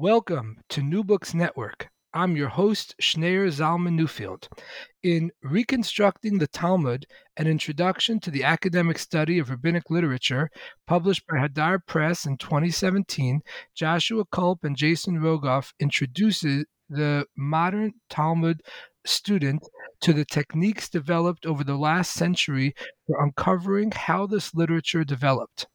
Welcome to New Books Network. I'm your host, Schneur Zalman Newfield. In Reconstructing the Talmud, an introduction to the academic study of rabbinic literature, published by Hadar Press in 2017, Joshua Kulp and Jason Rogoff introduces the modern Talmud student to the techniques developed over the last century for uncovering how this literature developed.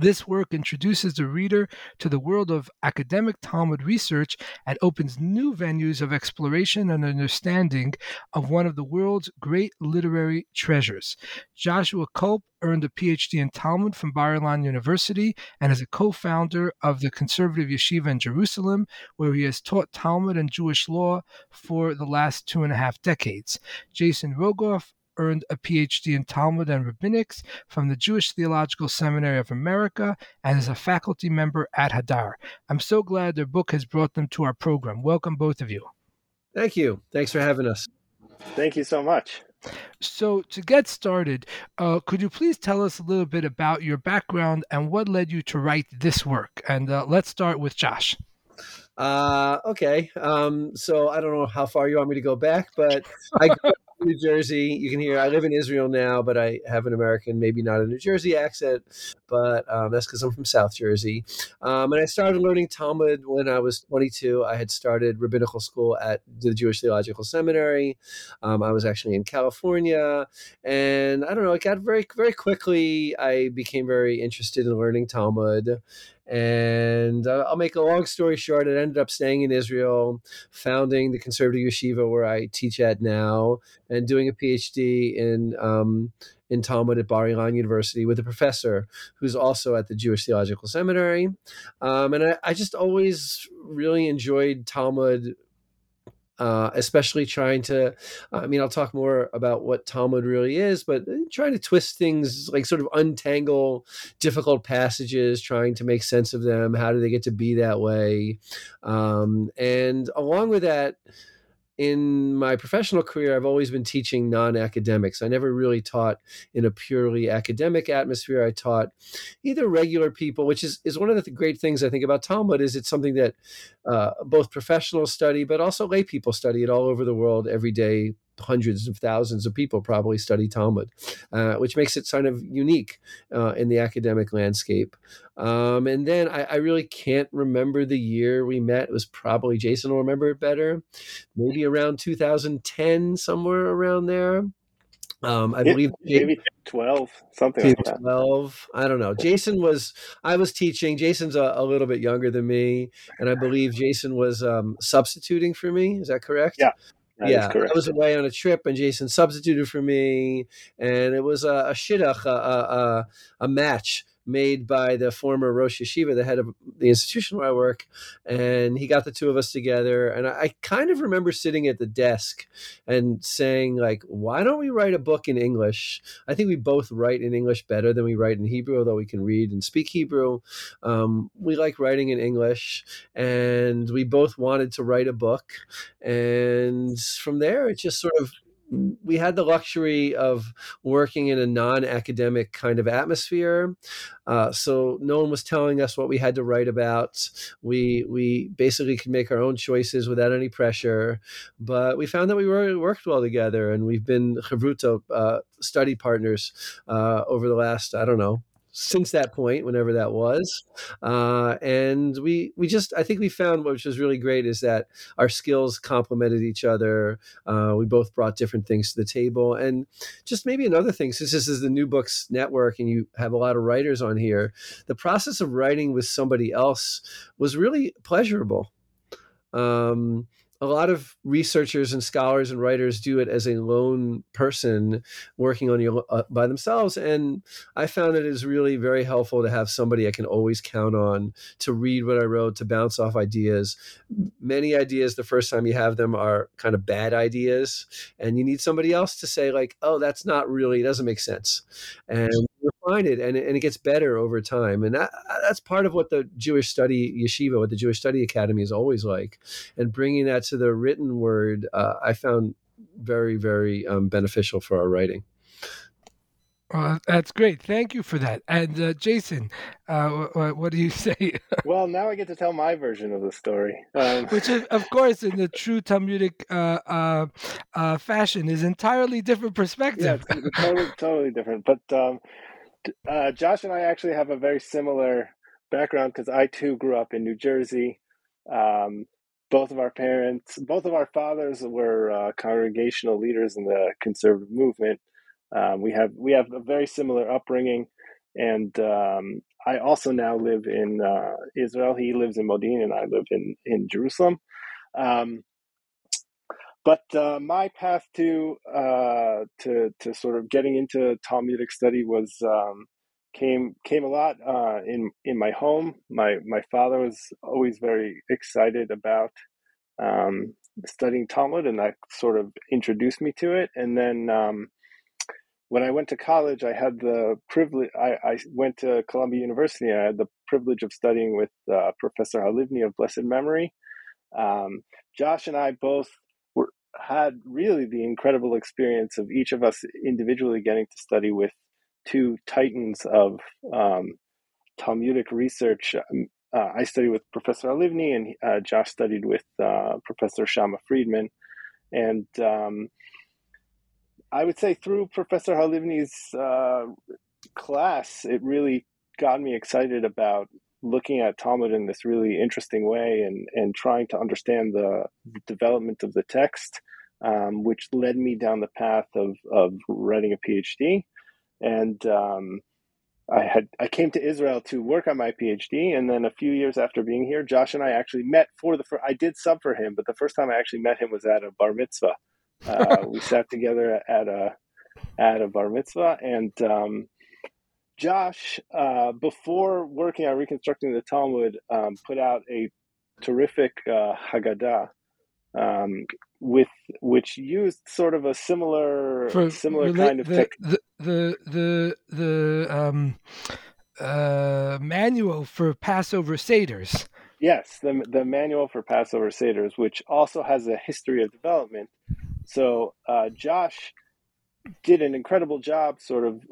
This work introduces the reader to the world of academic Talmud research and opens new venues of exploration and understanding of one of the world's great literary treasures. Joshua Kulp earned a PhD in Talmud from Bar Ilan University and is a co founder of the conservative yeshiva in Jerusalem, where he has taught Talmud and Jewish law for the last two and a half decades. Jason Rogoff earned a PhD in Talmud and Rabbinics from the Jewish Theological Seminary of America and is a faculty member at Hadar. I'm so glad their book has brought them to our program. Welcome, both of you. Thank you. Thanks for having us. Thank you so much. So, to get started, uh, could you please tell us a little bit about your background and what led you to write this work? And uh, let's start with Josh. Uh, okay. Um, so I don't know how far you want me to go back, but I grew up New Jersey. You can hear I live in Israel now, but I have an American, maybe not a New Jersey accent, but um, that's because I'm from South Jersey. Um, and I started learning Talmud when I was 22. I had started rabbinical school at the Jewish Theological Seminary. Um, I was actually in California, and I don't know. It got very, very quickly. I became very interested in learning Talmud, and uh, I'll make a long story short. I ended up staying in Israel, founding the conservative yeshiva where I teach at now, and doing a PhD in um, in Talmud at Bar Ilan University with a professor who's also at the Jewish Theological Seminary. Um, and I, I just always really enjoyed Talmud uh, especially trying to, I mean, I'll talk more about what Talmud really is, but uh, trying to twist things, like sort of untangle difficult passages, trying to make sense of them. How do they get to be that way? Um, and along with that, in my professional career, I've always been teaching non academics. I never really taught in a purely academic atmosphere. I taught either regular people, which is, is one of the great things I think about Talmud is it's something that uh, both professionals study, but also lay people study it all over the world every day, hundreds of thousands of people probably study Talmud, uh, which makes it kind of unique uh, in the academic landscape. Um, and then I, I, really can't remember the year we met. It was probably Jason will remember it better, maybe around 2010, somewhere around there. Um, I believe maybe twelve, something like that. Twelve, I don't know. Jason was, I was teaching. Jason's a, a, little bit younger than me, and I believe Jason was um, substituting for me. Is that correct? Yeah, that yeah, I was away on a trip, and Jason substituted for me, and it was a, a shidduch, a, a, a match made by the former Rosh Yeshiva, the head of the institution where I work, and he got the two of us together. And I, I, kind of remember sitting at the desk and saying, like, why don't we write a book in English? I think we both write in English better than we write in Hebrew, although we can read and speak Hebrew. Um, we like writing in English, and we both wanted to write a book. And from there, it just sort of we had the luxury of working in a non-academic kind of atmosphere uh, so no one was telling us what we had to write about. We we basically could make our own choices without any pressure but we found that we were, worked well together and we've been chavruta uh, study partners uh, over the last i don't know since that point, whenever that was, uh, and we we just I think we found which was really great is that our skills complemented each other. Uh, we both brought different things to the table, and just maybe another thing since this is the New Books Network and you have a lot of writers on here, the process of writing with somebody else was really pleasurable. Um, a lot of researchers and scholars and writers do it as a lone person working on your uh, by themselves and i found it is really very helpful to have somebody i can always count on to read what i wrote to bounce off ideas. Many ideas the first time you have them are kind of bad ideas and you need somebody else to say like oh that's not really it doesn't make sense. And refine it and, and it gets better over time and that, that's part of what the jewish study yeshiva what the jewish study academy is always like and bringing that to the written word uh, i found very very um, beneficial for our writing well, that's great. Thank you for that. And uh, Jason, uh, what, what, do you say? well, now I get to tell my version of the story, um... which is, of course, in the true Talmudic uh, uh, uh fashion, is entirely different perspective. Yeah, totally, totally different. But um, uh, Josh and I actually have a very similar background because I too grew up in New Jersey. Um, both of our parents, both of our fathers were uh, congregational leaders in the conservative movement. Um, we have we have a very similar upbringing, and um, I also now live in uh, Israel. He lives in Modin, and I live in in Jerusalem. Um, but uh, my path to uh, to to sort of getting into Talmudic study was um, came came a lot uh, in in my home. My my father was always very excited about um, studying Talmud, and that sort of introduced me to it. And then um, when I went to college, I had the privilege. I, I, went to Columbia University. and I had the privilege of studying with uh, Professor Halivni of blessed memory. Um, Josh and I both had really the incredible experience of each of us individually getting to study with two titans of um, Talmudic research. Um, uh, I studied with Professor Halivni, and uh, Josh studied with uh, Professor Shamma Friedman. And um, I would say through Professor Halivni's uh, class, it really got me excited about looking at Talmud in this really interesting way and, and trying to understand the, development of the text, um, which led me down the path of, of writing a PhD. And um, I had I came to Israel to work on my PhD, and then a few years after being here, Josh and I actually met for the first. I did sub for him, but the first time I actually met him was at a bar mitzvah. Uh, we sat together at a at a bar mitzvah, and um, Josh, uh, before working on reconstructing the Talmud, um, put out a terrific uh, Haggadah, um, with which used sort of a similar For, similar kind of the, the the the the um, uh, manual for Passover seders. Yes, the the manual for Passover seders, which also has a history of development. So uh, Josh did an incredible job sort of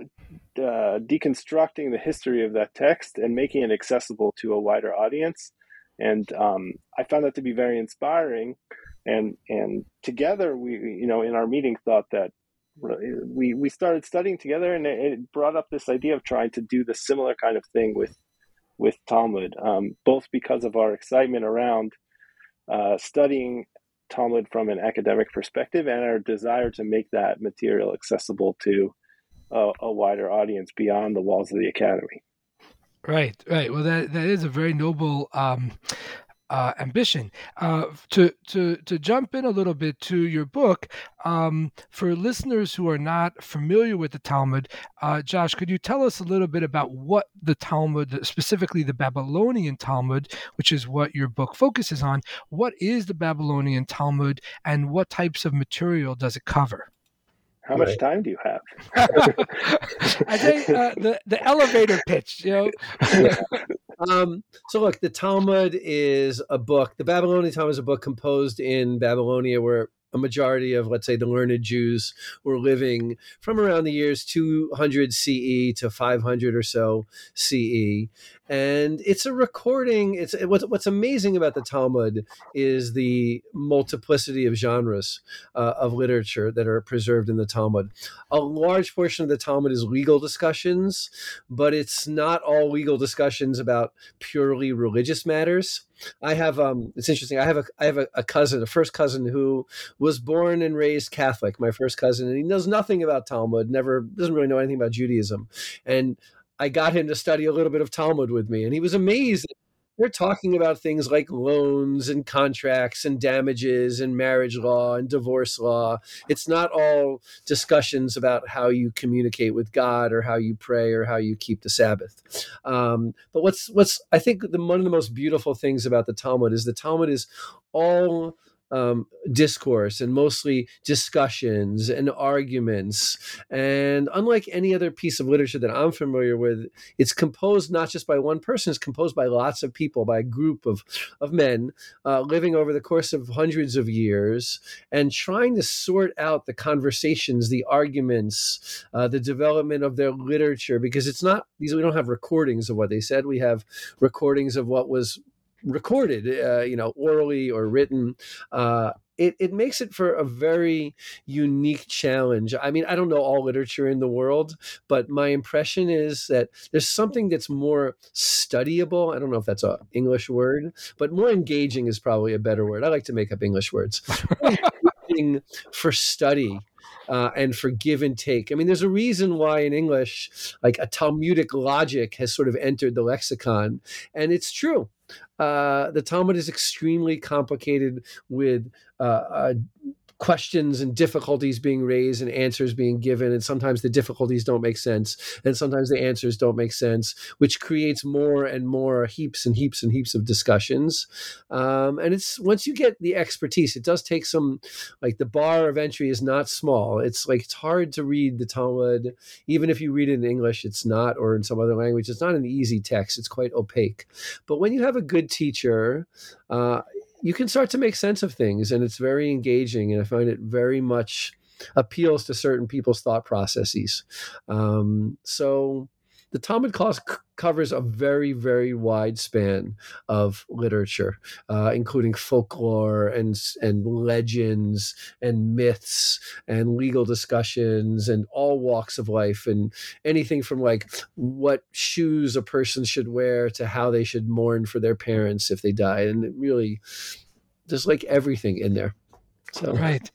uh, deconstructing the history of that text and making it accessible to a wider audience. And um, I found that to be very inspiring. And and together we, you know, in our meeting, thought that we we started studying together, and it, brought up this idea of trying to do the similar kind of thing with with Talmud, um, both because of our excitement around uh, studying Talmud from an academic perspective and our desire to make that material accessible to a, a wider audience beyond the walls of the academy. Right, right. Well, that that is a very noble um, uh, ambition. Uh, to to to jump in a little bit to your book, um, for listeners who are not familiar with the Talmud, uh, Josh, could you tell us a little bit about what the Talmud, specifically the Babylonian Talmud, which is what your book focuses on? What is the Babylonian Talmud, and what types of material does it cover? How much time do you have? I think uh, the the elevator pitch, you know. um, so look, the Talmud is a book. The Babylonian Talmud is a book composed in Babylonia, where a majority of, let's say, the learned Jews were living from around the years 200 CE to 500 or so CE. And it's a recording. It's what's, what's amazing about the Talmud is the multiplicity of genres uh, of literature that are preserved in the Talmud. A large portion of the Talmud is legal discussions, but it's not all legal discussions about purely religious matters. I have um it's interesting. I have a I have a, a, cousin, a first cousin who was born and raised Catholic, my first cousin, and he knows nothing about Talmud, never doesn't really know anything about Judaism. And I got him to study a little bit of Talmud with me, and he was amazed they're talking about things like loans and contracts and damages and marriage law and divorce law. It's not all discussions about how you communicate with God or how you pray or how you keep the Sabbath. Um, but what's what's I think the, one of the most beautiful things about the Talmud is the Talmud is all um, discourse and mostly discussions and arguments. And unlike any other piece of literature that I'm familiar with, it's composed not just by one person, it's composed by lots of people, by a group of, of men uh, living over the course of hundreds of years and trying to sort out the conversations, the arguments, uh, the development of their literature, because it's not, these we don't have recordings of what they said. We have recordings of what was recorded, uh, you know, orally or written. Uh, it, it makes it for a very unique challenge. I mean, I don't know all literature in the world, but my impression is that there's something that's more studyable. I don't know if that's an English word, but more engaging is probably a better word. I like to make up English words. for study uh, and for give and take. I mean, there's a reason why in English, like a Talmudic logic has sort of entered the lexicon, and it's true. Uh, the Talmud is extremely complicated with uh, uh questions and difficulties being raised and answers being given. And sometimes the difficulties don't make sense and sometimes the answers don't make sense which creates more and more heaps and heaps and heaps of discussions. Um, and it's once you get the expertise it does take some like the bar of entry is not small. It's like it's hard to read the talmud. Even if you read it in english it's not or in some other language it's not an easy text. It's quite opaque. But when you have a good teacher uh, you can start to make sense of things and it's very engaging and i find it very much appeals to certain people's thought processes. Um, so the Talmud c- covers a very, very wide span of literature, uh, including folklore and and legends and myths and legal discussions and all walks of life and anything from like what shoes a person should wear to how they should mourn for their parents if they die, and really there's like everything in there. So right,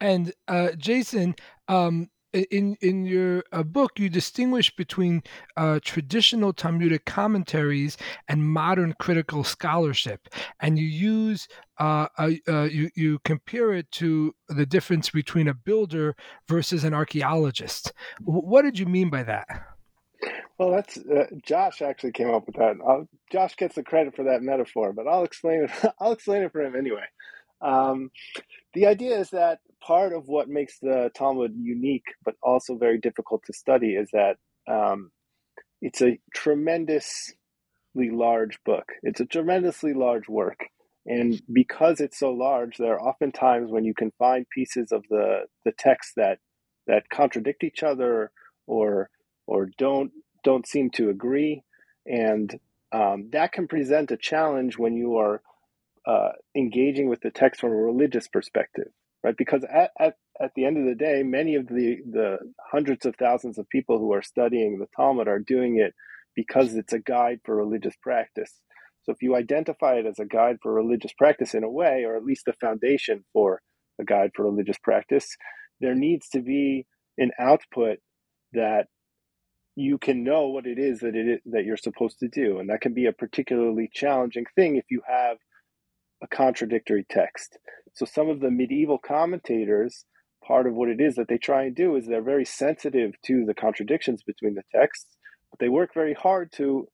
and uh, Jason. Um, in in your uh, book, you distinguish between uh, traditional Talmudic commentaries and modern critical scholarship, and you use uh, uh, you you compare it to the difference between a builder versus an archaeologist. what did you mean by that? Well, that's uh, Josh actually came up with that. I'll, Josh gets the credit for that metaphor, but I'll explain it. I'll explain it for him anyway. Um, the idea is that part of what makes the Talmud unique, but also very difficult to study, is that um, it's a tremendously large book. It's a tremendously large work. And because it's so large, there are often times when you can find pieces of the, the text that that contradict each other or or don't don't seem to agree, and um, that can present a challenge when you are uh, engaging with the text from a religious perspective, right? Because at, at, at the end of the day, many of the, the hundreds of thousands of people who are studying the Talmud are doing it because it's a guide for religious practice. So if you identify it as a guide for religious practice in a way, or at least a foundation for a guide for religious practice, there needs to be an output that you can know what it is that it is, that you're supposed to do, and that can be a particularly challenging thing if you have a contradictory text. So some of the medieval commentators, part of what it is that they try and do is they're very sensitive to the contradictions between the texts, but they work very hard to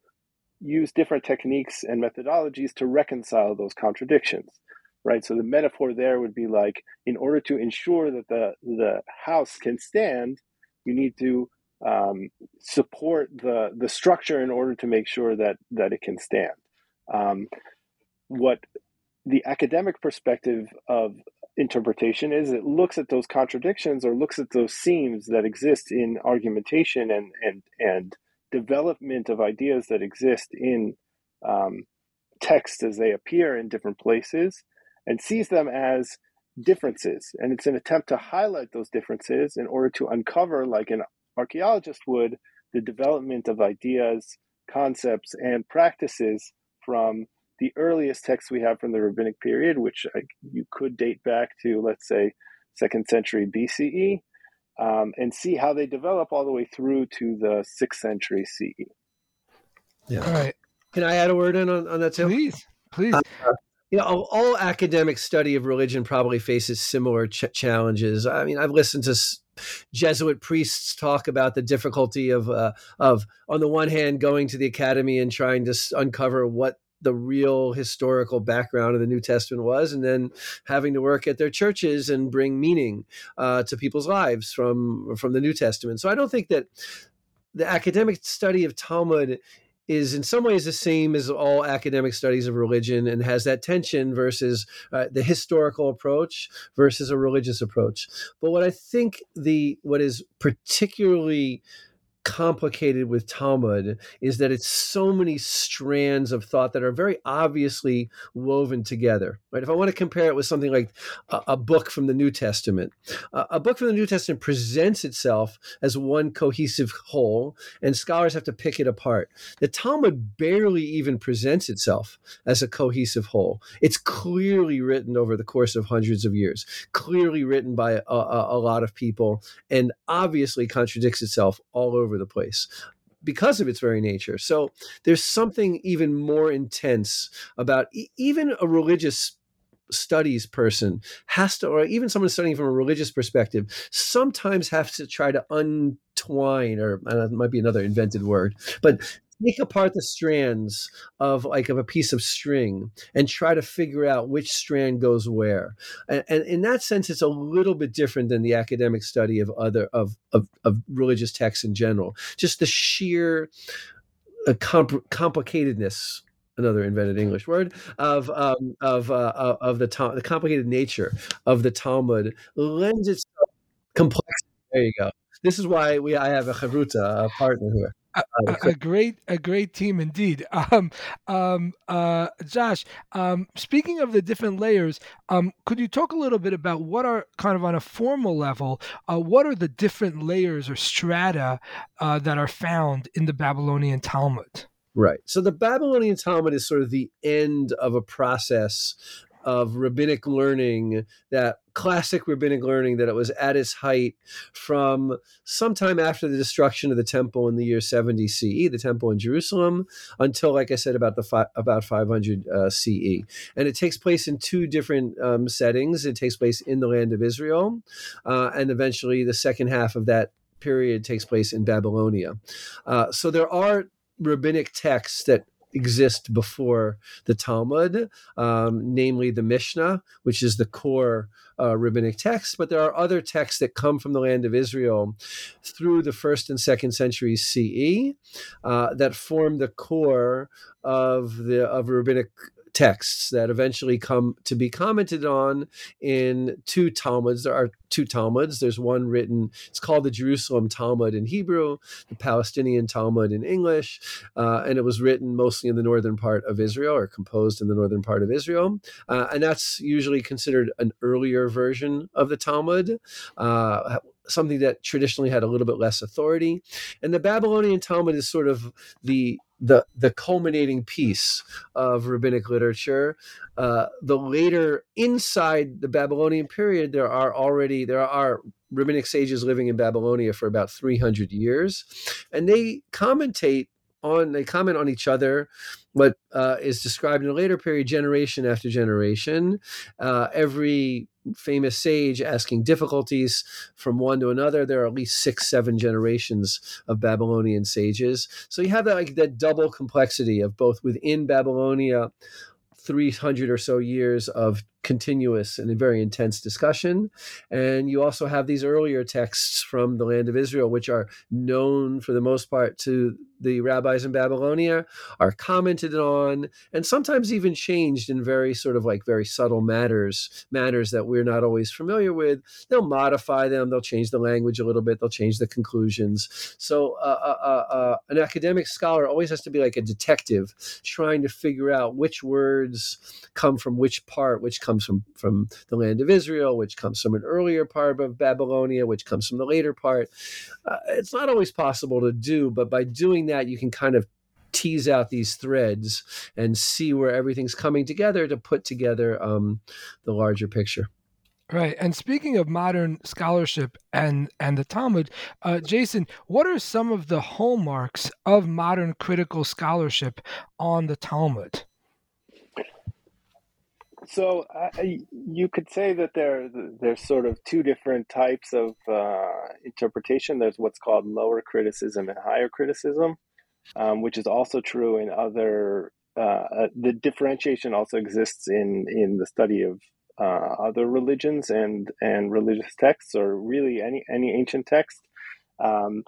use different techniques and methodologies to reconcile those contradictions. Right. So the metaphor there would be like, in order to ensure that the the house can stand, you need to um, support the the structure in order to make sure that that it can stand. Um, what the academic perspective of interpretation is it looks at those contradictions or looks at those seams that exist in argumentation and and and development of ideas that exist in um, texts as they appear in different places and sees them as differences. And it's an attempt to highlight those differences in order to uncover like an archaeologist would the development of ideas concepts and practices from the earliest texts we have from the rabbinic period, which you could date back to, let's say, second century BCE, um, and see how they develop all the way through to the sixth century CE. Yeah. All right. Can I add a word in on, on that too? Please, please. Uh, you know, all, all, academic study of religion probably faces similar ch- challenges. I mean, I've listened to s- Jesuit priests talk about the difficulty of uh, of on the one hand going to the academy and trying to s- uncover what the real historical background of the New Testament was, and then having to work at their churches and bring meaning uh, to people's lives from from the New Testament. So I don't think that the academic study of Talmud is in some ways the same as all academic studies of religion and has that tension versus uh, the historical approach versus a religious approach but what i think the what is particularly complicated with Talmud is that it's so many strands of thought that are very obviously woven together. Right? If I want to compare it with something like a, a book from the New Testament, uh, a book from the New Testament presents itself as one cohesive whole, and scholars have to pick it apart. The Talmud barely even presents itself as a cohesive whole. It's clearly written over the course of hundreds of years, clearly written by a, a, a lot of people, and obviously contradicts itself all over over the place because of its very nature. So there's something even more intense about e- even a religious studies person has to or even someone studying from a religious perspective sometimes have to try to untwine or uh, might be another invented word but take apart the strands of like of a piece of string and try to figure out which strand goes where and, and, in that sense it's a little bit different than the academic study of other of of, of religious texts in general just the sheer uh, comp- complicatedness another invented English word of um, of uh, of the the complicated nature of the Talmud lends itself complexity. There you go. This is why we I have a chavruta, a partner here a, a, great a great team indeed. Um, um, uh, Josh, um, speaking of the different layers, um, could you talk a little bit about what are kind of on a formal level? Uh, what are the different layers or strata uh, that are found in the Babylonian Talmud? Right. So the Babylonian Talmud is sort of the end of a process of rabbinic learning, that classic rabbinic learning that it was at its height from sometime after the destruction of the temple in the year 70 CE, the temple in Jerusalem, until, like I said, about the fi- about 500 uh, CE. And it takes place in two different um, settings. It takes place in the land of Israel, uh, and eventually the second half of that period takes place in Babylonia. Uh, so there are rabbinic texts that exist before the Talmud, um, namely the Mishnah, which is the core uh, rabbinic text. But there are other texts that come from the land of Israel through the first and second centuries CE uh, that form the core of the of rabbinic texts that eventually come to be commented on in two Talmuds. There are two Talmuds. There's one written, it's called the Jerusalem Talmud in Hebrew, the Palestinian Talmud in English, uh, and it was written mostly in the northern part of Israel or composed in the northern part of Israel. Uh, and that's usually considered an earlier version of the Talmud. Uh, something that traditionally had a little bit less authority. And the Babylonian Talmud is sort of the the the culminating piece of rabbinic literature. Uh, the later inside the Babylonian period, there are already there are rabbinic sages living in Babylonia for about 300 years, and they commentate on they comment on each other what uh, is described in a later period generation after generation uh, every famous sage asking difficulties from one to another. There are at least six seven generations of babylonian sages. So you have that like that double complexity of both within babylonia 300 or so years of continuous and a very intense discussion. And you also have these earlier texts from the land of Israel, which are known for the most part to the rabbis in Babylonia, are commented on, and sometimes even changed in very sort of like very subtle matters, matters that we're not always familiar with. They'll modify them, they'll change the language a little bit, they'll change the conclusions. So uh, uh, uh, uh an academic scholar always has to be like a detective trying to figure out which words come from which part, which comes from, from the land of Israel, which comes from an earlier part of Babylonia, which comes from the later part. Uh, it's not always possible to do, but by doing that, you can kind of tease out these threads and see where everything's coming together to put together um, the larger picture. Right. And speaking of modern scholarship and and the Talmud, uh, Jason, what are some of the hallmarks of modern critical scholarship on the Talmud? So you could say that there there's sort of two different types of uh, interpretation. There's what's called lower criticism and higher criticism, um, which is also true in other. Uh, uh the differentiation also exists in in the study of uh, other religions and and religious texts, or really any any ancient text. Um,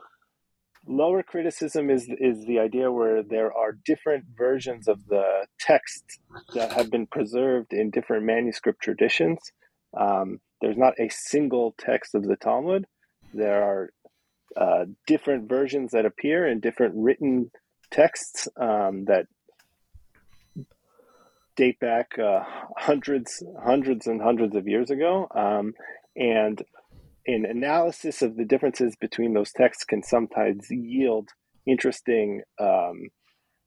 lower criticism is is the idea where there are different versions of the text that have been preserved in different manuscript traditions. Um, there's not a single text of the Talmud. There are uh, different versions that appear in different written texts um, that date back uh, hundreds, hundreds and hundreds of years ago. Um, and an analysis of the differences between those texts can sometimes yield interesting um,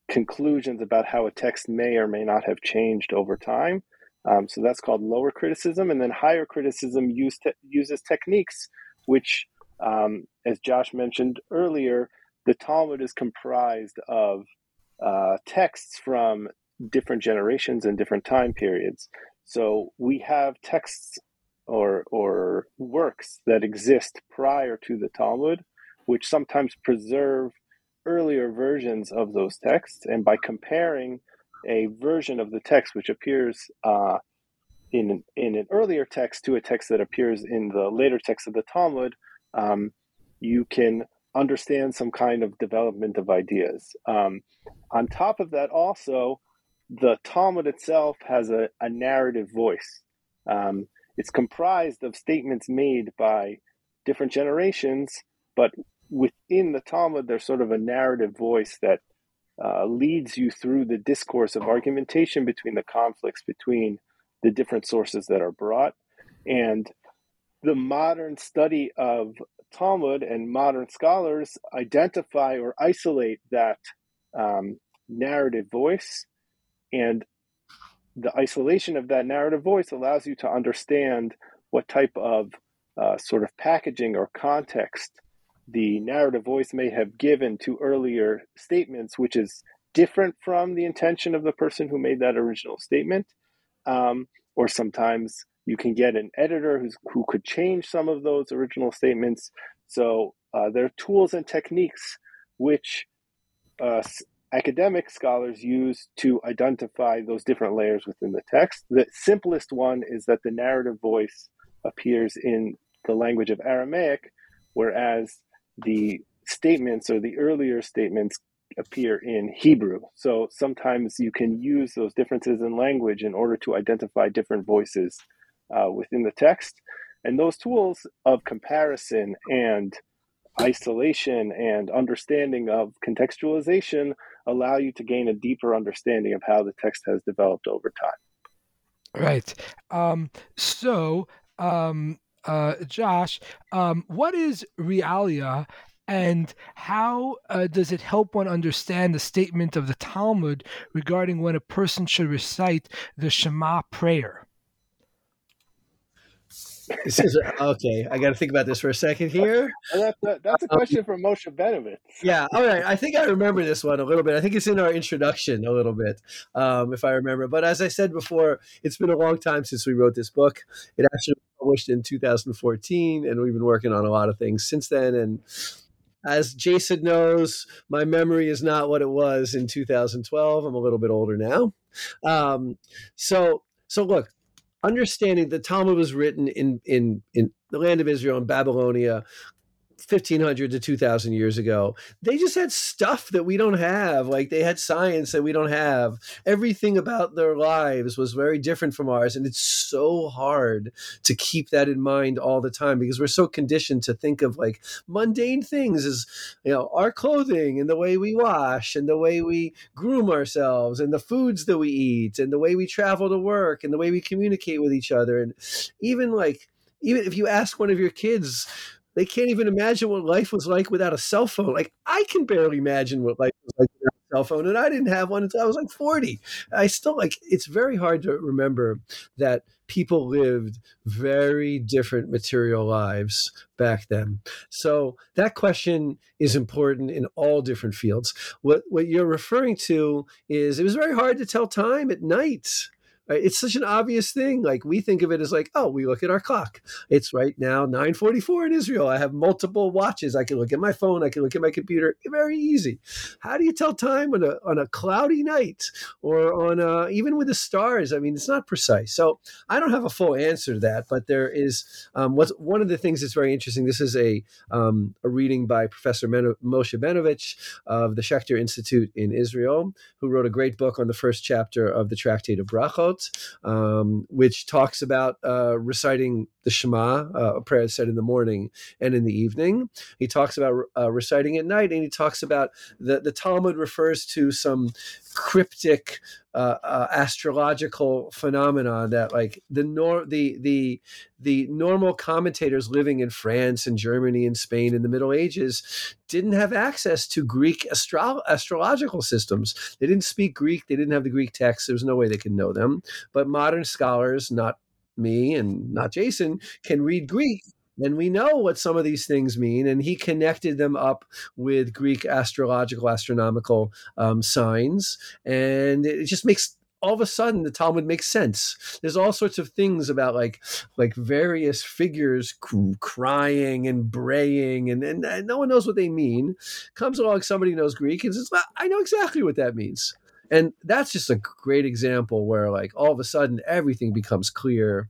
conclusions about how a text may or may not have changed over time. Um, so that's called lower criticism. And then higher criticism use te- uses techniques which, um, as Josh mentioned earlier, the Talmud is comprised of uh, texts from different generations and different time periods. So we have texts or or works that exist prior to the Talmud, which sometimes preserve earlier versions of those texts, and by comparing a version of the text which appears uh, in in an earlier text to a text that appears in the later text of the Talmud, um, you can understand some kind of development of ideas. Um, on top of that, also, the Talmud itself has a, a narrative voice. Um, it's comprised of statements made by different generations, but within the Talmud, there's sort of a narrative voice that uh, leads you through the discourse of argumentation between the conflicts between the different sources that are brought. And the modern study of Talmud and modern scholars identify or isolate that um, narrative voice and the isolation of that narrative voice allows you to understand what type of uh, sort of packaging or context the narrative voice may have given to earlier statements, which is different from the intention of the person who made that original statement. Um, or sometimes you can get an editor who's, who could change some of those original statements. So uh, there are tools and techniques which uh, academic scholars use to identify those different layers within the text. The simplest one is that the narrative voice appears in the language of Aramaic, whereas the statements or the earlier statements appear in Hebrew. So sometimes you can use those differences in language in order to identify different voices uh, within the text. And those tools of comparison and isolation and understanding of contextualization allow you to gain a deeper understanding of how the text has developed over time. Right. Um, so, um, uh, Josh, um, what is realia and how uh, does it help one understand the statement of the Talmud regarding when a person should recite the Shema prayer? This is okay. I got to think about this for a second here. That's a, that's a um, question um, from Moshe Benovitz. Yeah. All right. I think I remember this one a little bit. I think it's in our introduction a little bit, um, if I remember. But as I said before, it's been a long time since we wrote this book. It actually was published in 2014, and we've been working on a lot of things since then. And as Jason knows, my memory is not what it was in 2012. I'm a little bit older now. Um, so, so look, understanding the Talmud was written in in in the land of Israel in Babylonia 1500 to 2000 years ago. They just had stuff that we don't have like they had science that we don't have. Everything about their lives was very different from ours and it's so hard to keep that in mind all the time because we're so conditioned to think of like mundane things as you know our clothing and the way we wash and the way we groom ourselves and the foods that we eat and the way we travel to work and the way we communicate with each other. And even like even if you ask one of your kids they can't even imagine what life was like without a cell phone. Like I can barely imagine what life was like without a cell phone, and I didn't have one until I was like forty. I still like it's very hard to remember that people lived very different material lives back then. So that question is important in all different fields. What what you're referring to is it was very hard to tell time at night it's such an obvious thing. Like we think of it as like, oh, we look at our clock. It's right now 9:44 in Israel. I have multiple watches. I can look at my phone. I can look at my computer. Very easy. How do you tell time on a on a cloudy night or on a, even with the stars? I mean, it's not precise. So I don't have a full answer to that, but there is um, what's one of the things that's very interesting. This is a um, a reading by Professor Men- Moshe Benovitz of the Schechter Institute in Israel, who wrote a great book on the first chapter of the Tractate of Brachot um, which talks about uh, reciting the Shema, uh, a prayer said in the morning and in the evening. He talks about uh, reciting at night, and he talks about the, the Talmud refers to some cryptic uh, uh, astrological phenomena that like the nor the the the normal commentators living in France and Germany and Spain in the Middle Ages didn't have access to Greek astro- astrological systems. They didn't speak Greek. They didn't have the Greek texts. There was no way they could know them. But modern scholars, not me and not Jason, can read Greek and we know what some of these things mean. And he connected them up with Greek astrological, astronomical um, signs. And it just makes all of a sudden the Talmud makes sense. There's all sorts of things about like like various figures crying and braying, and, and, and, no one knows what they mean. Comes along somebody knows Greek and says, well, "I know exactly what that means." And that's just a great example where like all of a sudden everything becomes clear.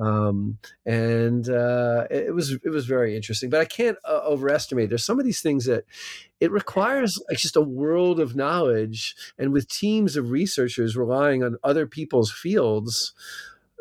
Um, and uh, it was it was very interesting. But i can't uh, overestimate there's some of these things that it requires like just a world of knowledge and with teams of researchers relying on other people's fields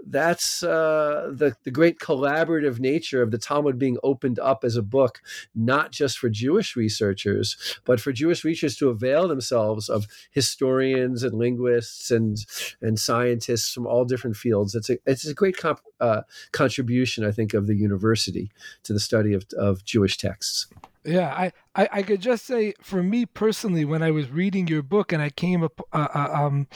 that's uh, the the great collaborative nature of the Talmud being opened up as a book, not just for Jewish researchers, but for Jewish researchers to avail themselves of historians and linguists and and scientists from all different fields. It's a it's a great comp, uh, contribution, I think, of the university to the study of of Jewish texts. Yeah, I, I, I, could just say for me personally, when I was reading your book and I came up, uh, uh, um,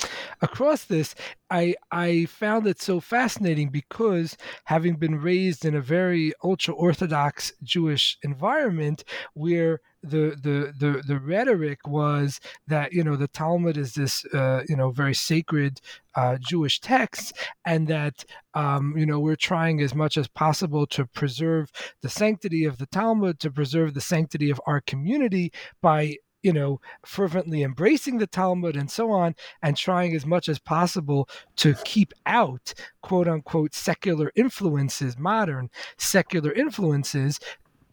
across this, I I found it so fascinating because having been raised in a very ultra orthodox Jewish environment where the the the the rhetoric was that you know the Talmud is this uh, you know very sacred uh, Jewish text, and that um, you know we're trying as much as possible to preserve the sanctity of the Talmud, to preserve the sanctity of our community by you know, fervently embracing the Talmud and so on, and trying as much as possible to keep out quote unquote secular influences, modern secular influences,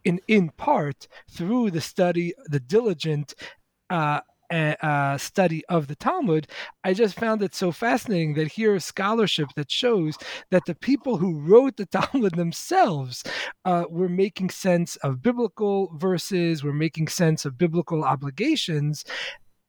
in in part through the study, the diligent uh, uh, study of the Talmud, I just found it so fascinating that here is scholarship that shows that the people who wrote the Talmud themselves uh, were making sense of biblical verses, were making sense of biblical obligations,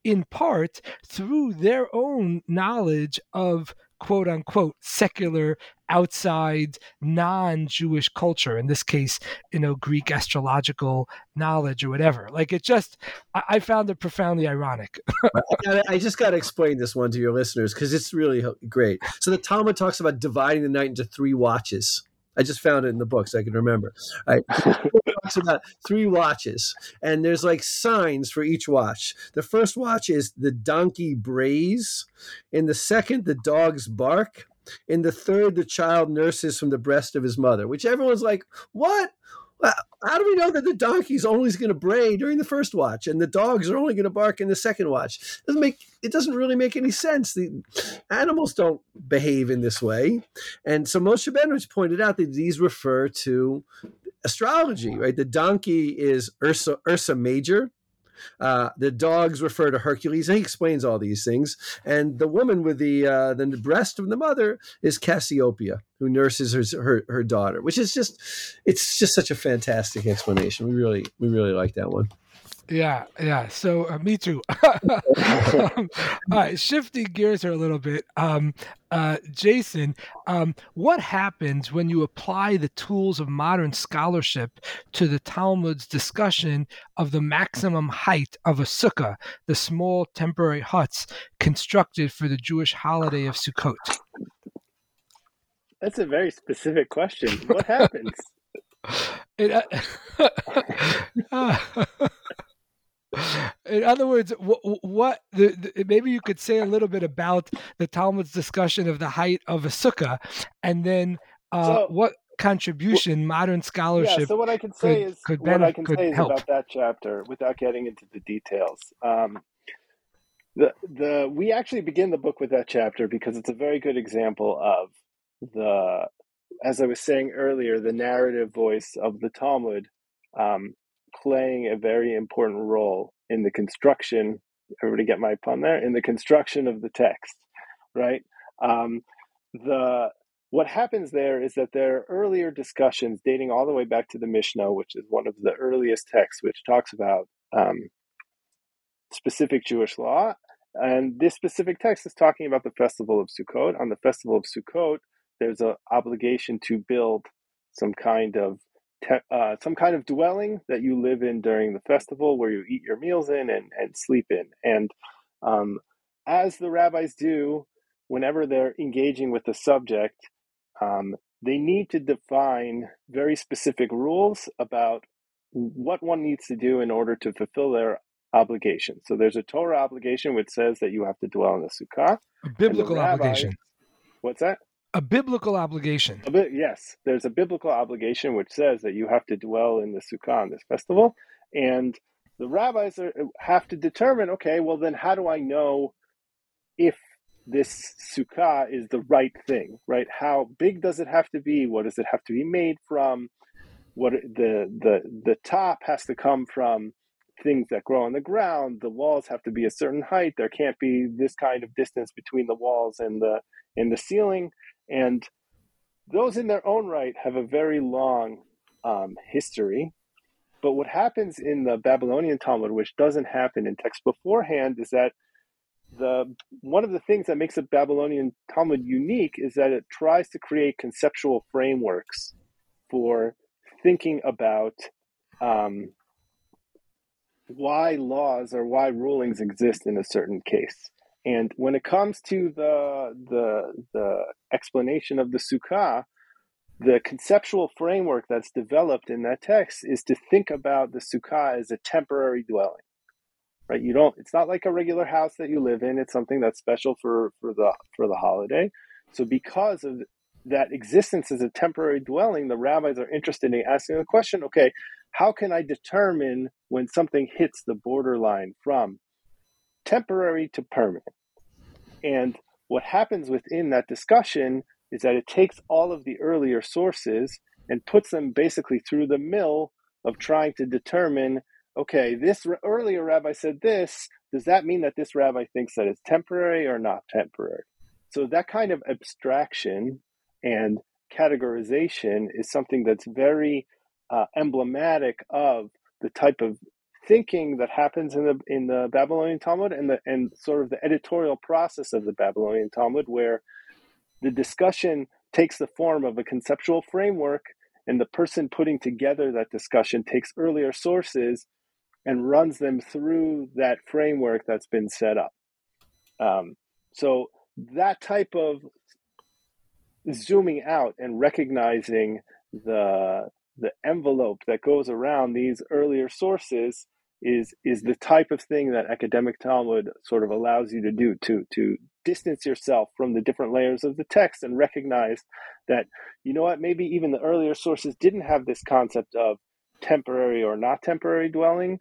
in part through their own knowledge of quote unquote secular outside non-jewish culture in this case you know greek astrological knowledge or whatever like it just i, found it profoundly ironic I, just got to explain this one to your listeners because it's really great so the talmud talks about dividing the night into three watches I just found it in the book so I can remember. Right? talks about three watches, and there's like signs for each watch. The first watch is the donkey brays. In the second, the dogs bark. In the third, the child nurses from the breast of his mother, which everyone's like, what? how do we know that the donkey's only going to bray during the first watch and the dogs are only going to bark in the second watch? It doesn't make it doesn't really make any sense. The animals don't behave in this way, and so Moshe Benrich pointed out that these refer to astrology. Right, the donkey is Ursa Ursa Major, uh, the dogs refer to Hercules, and he explains all these things. And the woman with the uh, the breast of the mother is Cassiopeia, who nurses her, her, her daughter, which is just it's just such a fantastic explanation. We really we really like that one. Yeah, yeah. So uh, me too. um, all right, shifting gears here a little bit. Um, uh, Jason, um, what happens when you apply the tools of modern scholarship to the Talmud's discussion of the maximum height of a sukkah, the small temporary huts constructed for the Jewish holiday of Sukkot? That's a very specific question. What happens? It, uh, uh in other words, what, what the, the, maybe you could say a little bit about the Talmud's discussion of the height of a sukkah, and then uh, so, what contribution modern scholarship. Yeah, so what I can say could, is could what I can say is help. about that chapter, without getting into the details. Um, the the we actually begin the book with that chapter because it's a very good example of the, as I was saying earlier, the narrative voice of the Talmud um, playing a very important role in the construction. Everybody get my pun there? In the construction of the text, right? Um, the what happens there is that there are earlier discussions dating all the way back to the Mishnah, which is one of the earliest texts which talks about um, specific Jewish law. And this specific text is talking about the festival of Sukkot. On the festival of Sukkot, there's an obligation to build some kind of te- uh, some kind of dwelling that you live in during the festival where you eat your meals in and, and sleep in. And um, as the rabbis do, whenever they're engaging with the subject, um, they need to define very specific rules about what one needs to do in order to fulfill their obligation. So there's a Torah obligation which says that you have to dwell in the sukkah. A biblical rabbis, obligation. What's that? A biblical obligation. A bit, yes, there's a biblical obligation which says that you have to dwell in the sukkah this festival, and the rabbis are, have to determine. Okay, well then, how do I know if this sukkah is the right thing? Right? How big does it have to be? What does it have to be made from? What the the the top has to come from things that grow on the ground. The walls have to be a certain height. There can't be this kind of distance between the walls and the and the ceiling. And those in their own right have a very long um, history. But what happens in the Babylonian Talmud, which doesn't happen in text beforehand, is that the one of the things that makes a Babylonian Talmud unique is that it tries to create conceptual frameworks for thinking about um, why laws or why rulings exist in a certain case. And when it comes to the the the explanation of the sukkah, the conceptual framework that's developed in that text is to think about the sukkah as a temporary dwelling. Right? You don't it's not like a regular house that you live in, it's something that's special for for the for the holiday. So because of that existence as a temporary dwelling, the rabbis are interested in asking the question, okay, how can I determine when something hits the borderline from temporary to permanent. And what happens within that discussion is that it takes all of the earlier sources and puts them basically through the mill of trying to determine okay, this earlier rabbi said this. Does that mean that this rabbi thinks that it's temporary or not temporary? So that kind of abstraction and categorization is something that's very uh, emblematic of the type of thinking that happens in the in the Babylonian Talmud and the and sort of the editorial process of the Babylonian Talmud, where the discussion takes the form of a conceptual framework, and the person putting together that discussion takes earlier sources and runs them through that framework that's been set up. Um, so that type of zooming out and recognizing the the envelope that goes around these earlier sources is is the type of thing that academic Talmud sort of allows you to do to to distance yourself from the different layers of the text and recognize that you know what maybe even the earlier sources didn't have this concept of temporary or not temporary dwelling,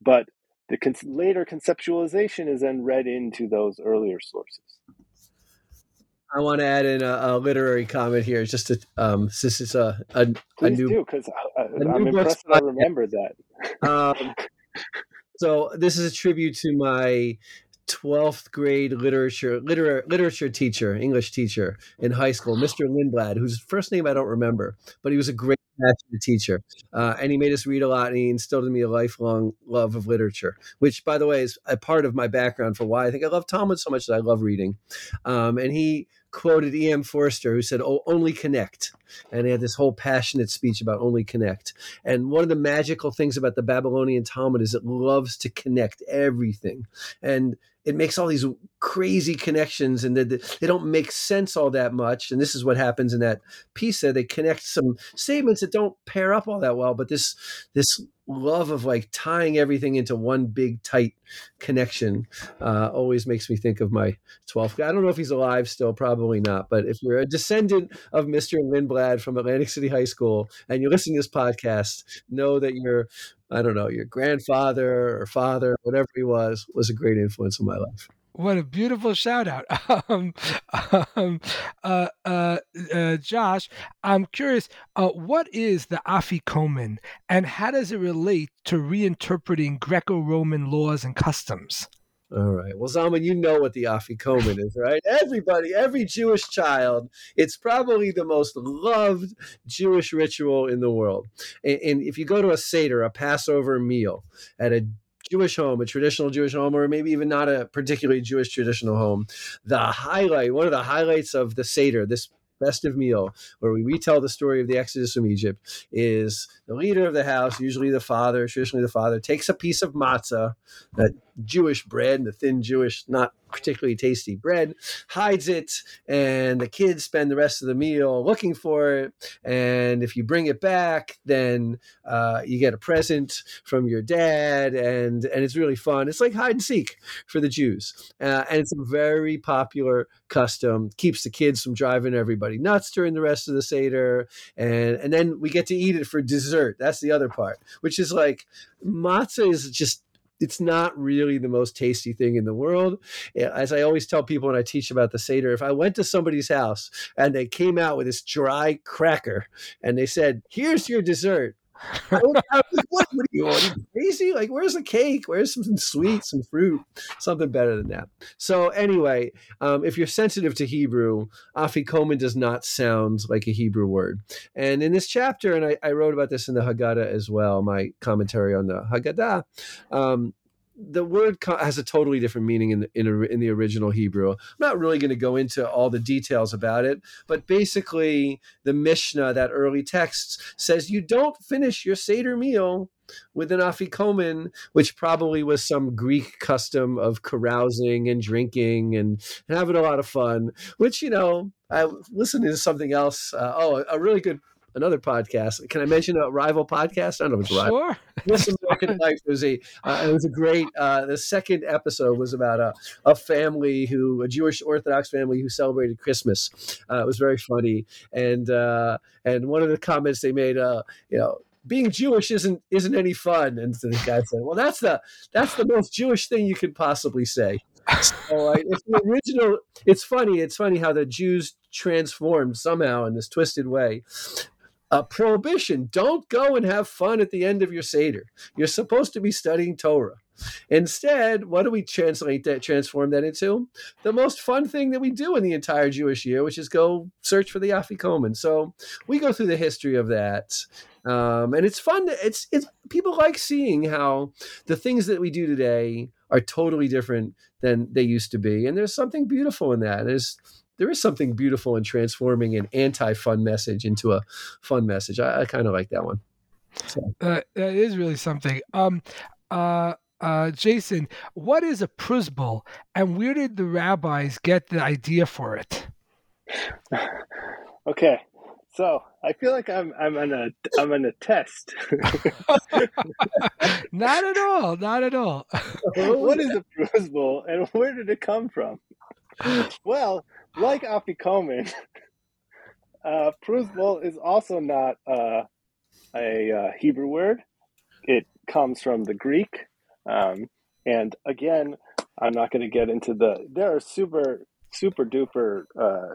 but the con- later conceptualization is then read into those earlier sources. I want to add in a, a literary comment here, just to um, this is a a, Please a new do, because I'm impressed that I remembered that. um, so this is a tribute to my 12th grade literature liter- literature teacher, English teacher in high school, Mr. Lindblad, whose first name I don't remember, but he was a great passionate teacher. Uh, and he made us read a lot and he instilled in me a lifelong love of literature, which, by the way, is a part of my background for why I think I love Talmud so much that I love reading. Um, and he quoted E.M. Forster, who said, Oh, only connect. And he had this whole passionate speech about only connect. And one of the magical things about the Babylonian Talmud is it loves to connect everything. And it makes all these crazy connections and they, they don't make sense all that much. And this is what happens in that piece there. They connect some statements that don't pair up all that well, but this this love of like tying everything into one big tight connection uh, always makes me think of my 12th i don't know if he's alive still probably not but if you're a descendant of mr lindblad from atlantic city high school and you're listening to this podcast know that your i don't know your grandfather or father whatever he was was a great influence in my life what a beautiful shout out. Um, um, uh, uh, uh, Josh, I'm curious, uh, what is the Afikomen and how does it relate to reinterpreting Greco Roman laws and customs? All right. Well, Zalman, you know what the Afikomen is, right? Everybody, every Jewish child, it's probably the most loved Jewish ritual in the world. And, and if you go to a Seder, a Passover meal at a Jewish home, a traditional Jewish home, or maybe even not a particularly Jewish traditional home, the highlight, one of the highlights of the Seder, this festive meal where we retell the story of the Exodus from Egypt is the leader of the house, usually the father, traditionally the father, takes a piece of matzah, that Jewish bread, the thin Jewish, not particularly tasty bread, hides it, and the kids spend the rest of the meal looking for it. And if you bring it back, then uh, you get a present from your dad, and and it's really fun. It's like hide and seek for the Jews, uh, and it's a very popular custom. Keeps the kids from driving everybody nuts during the rest of the seder, and and then we get to eat it for dessert. That's the other part, which is like matzah is just it's not really the most tasty thing in the world. As I always tell people when I teach about the Seder, if I went to somebody's house and they came out with this dry cracker and they said, Here's your dessert. What, are you, are you crazy? Like, where's the cake? Where's something sweet, some fruit, something better than that? So, anyway, um, if you're sensitive to Hebrew, afikomen does not sound like a Hebrew word. And in this chapter, and I, I wrote about this in the Haggadah as well, my commentary on the Haggadah, um, the word has a totally different meaning in the, in, in the original Hebrew. I'm not really going to go into all the details about it, but basically, the Mishnah, that early text, says you don't finish your Seder meal with an afikomen, which probably was some Greek custom of carousing and drinking and having a lot of fun. Which you know, I listened to something else. Uh, oh, a really good another podcast. Can I mention a rival podcast? I don't know if it's rival. Sure. This American Life was a uh, it was a great. Uh, the second episode was about a, a family who a Jewish Orthodox family who celebrated Christmas. Uh, it was very funny, and uh, and one of the comments they made, uh, you know being Jewish isn't isn't any fun. And so the guy said, "Well, that's the that's the most Jewish thing you could possibly say." So it's the original. It's funny. It's funny how the Jews transformed somehow in this twisted way a prohibition. Don't go and have fun at the end of your Seder. You're supposed to be studying Torah. Instead, what do we translate that, transform that into? The most fun thing that we do in the entire Jewish year, which is go search for the Afikomen. So we go through the history of that. Um, and it's fun. To, it's, it's people like seeing how the things that we do today are totally different than they used to be. And there's something beautiful in that. There's, there is something beautiful in transforming an anti-fun message into a fun message. I, I kind of like that one. So. Uh, that is really something. Um, uh, uh, Jason, what is a pruzbul, and where did the rabbis get the idea for it? okay, so I feel like I'm I'm on a I'm on a test. not at all. Not at all. what is a pruzbul, and where did it come from? Well, like Afikomen, uh, Pruzbul is also not uh, a uh, Hebrew word. It comes from the Greek. Um, and again, I'm not going to get into the. There are super super duper uh,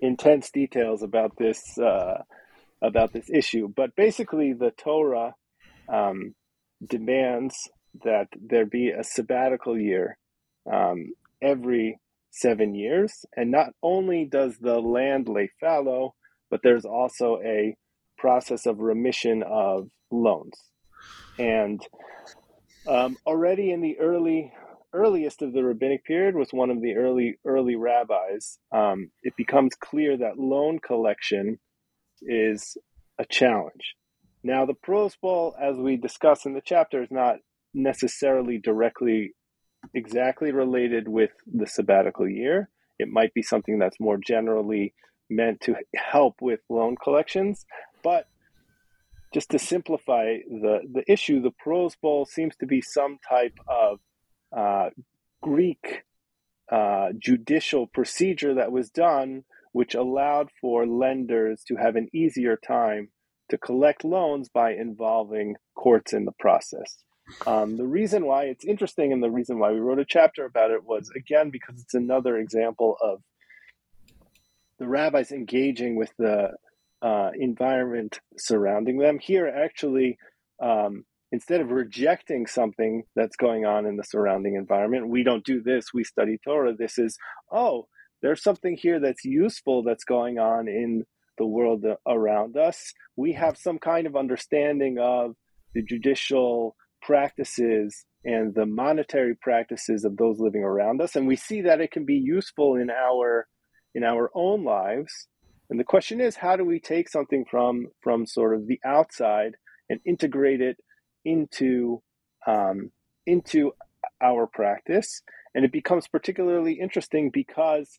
intense details about this uh, about this issue, but basically, the Torah um, demands that there be a sabbatical year um, every seven years, and not only does the land lay fallow, but there's also a process of remission of loans, and um, already in the early earliest of the rabbinic period was one of the early early rabbis. Um, it becomes clear that loan collection is a challenge. Now, the Prose as we discuss in the chapter, is not necessarily directly exactly related with the sabbatical year. It might be something that's more generally meant to help with loan collections, but just to simplify the, the issue, the pruzbul seems to be some type of uh, Greek uh, judicial procedure that was done, which allowed for lenders to have an easier time to collect loans by involving courts in the process. Um, the reason why it's interesting and the reason why we wrote a chapter about it was, again, because it's another example of the rabbis engaging with the uh, environment surrounding them. Here, actually, um, instead of rejecting something that's going on in the surrounding environment, we don't do this, we study Torah. This is, oh, there's something here that's useful that's going on in the world around us. We have some kind of understanding of the judicial practices and the monetary practices of those living around us. And we see that it can be useful in our in our own lives. And the question is how do we take something from from sort of the outside and integrate it into um, into our practice, and it becomes particularly interesting because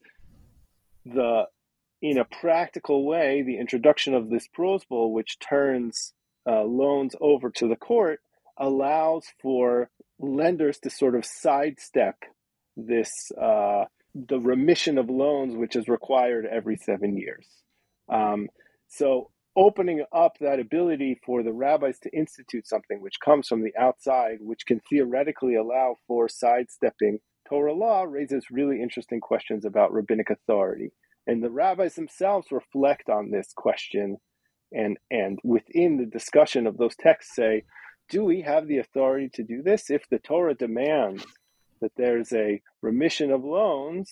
the in a practical way, the introduction of this pruzbul, which turns uh, loans over to the court, allows for lenders to sort of sidestep this uh, the remission of loans, which is required every seven years. Um, so opening up that ability for the rabbis to institute something which comes from the outside, which can theoretically allow for sidestepping Torah law, raises really interesting questions about rabbinic authority. And the rabbis themselves reflect on this question and, and within the discussion of those texts say, do we have the authority to do this? If the Torah demands that there's a remission of loans,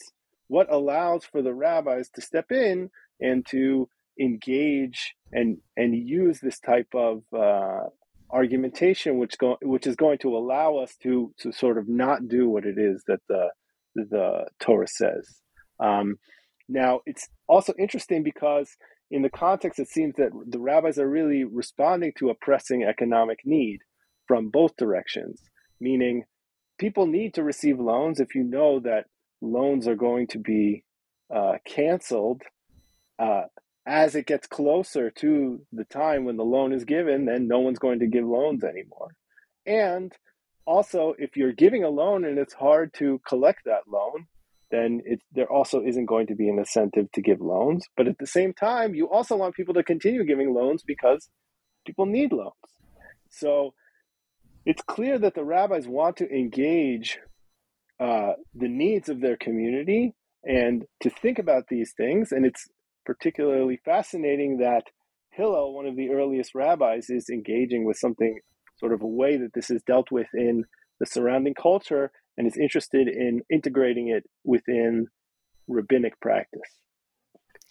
what allows for the rabbis to step in and to engage and and use this type of uh, argumentation, which go which is going to allow us to to sort of not do what it is that the the Torah says. Um, now, it's also interesting because in the context, it seems that the rabbis are really responding to a pressing economic need from both directions, meaning people need to receive loans if you know that loans are going to be uh, canceled. Uh, as it gets closer to the time when the loan is given, then no one's going to give loans anymore. And also, if you're giving a loan and it's hard to collect that loan, then it, there also isn't going to be an incentive to give loans. But at the same time, you also want people to continue giving loans because people need loans. So it's clear that the rabbis want to engage uh, the needs of their community and to think about these things. And it's particularly fascinating that Hillel, one of the earliest rabbis, is engaging with something sort of a way that this is dealt with in the surrounding culture and is interested in integrating it within rabbinic practice.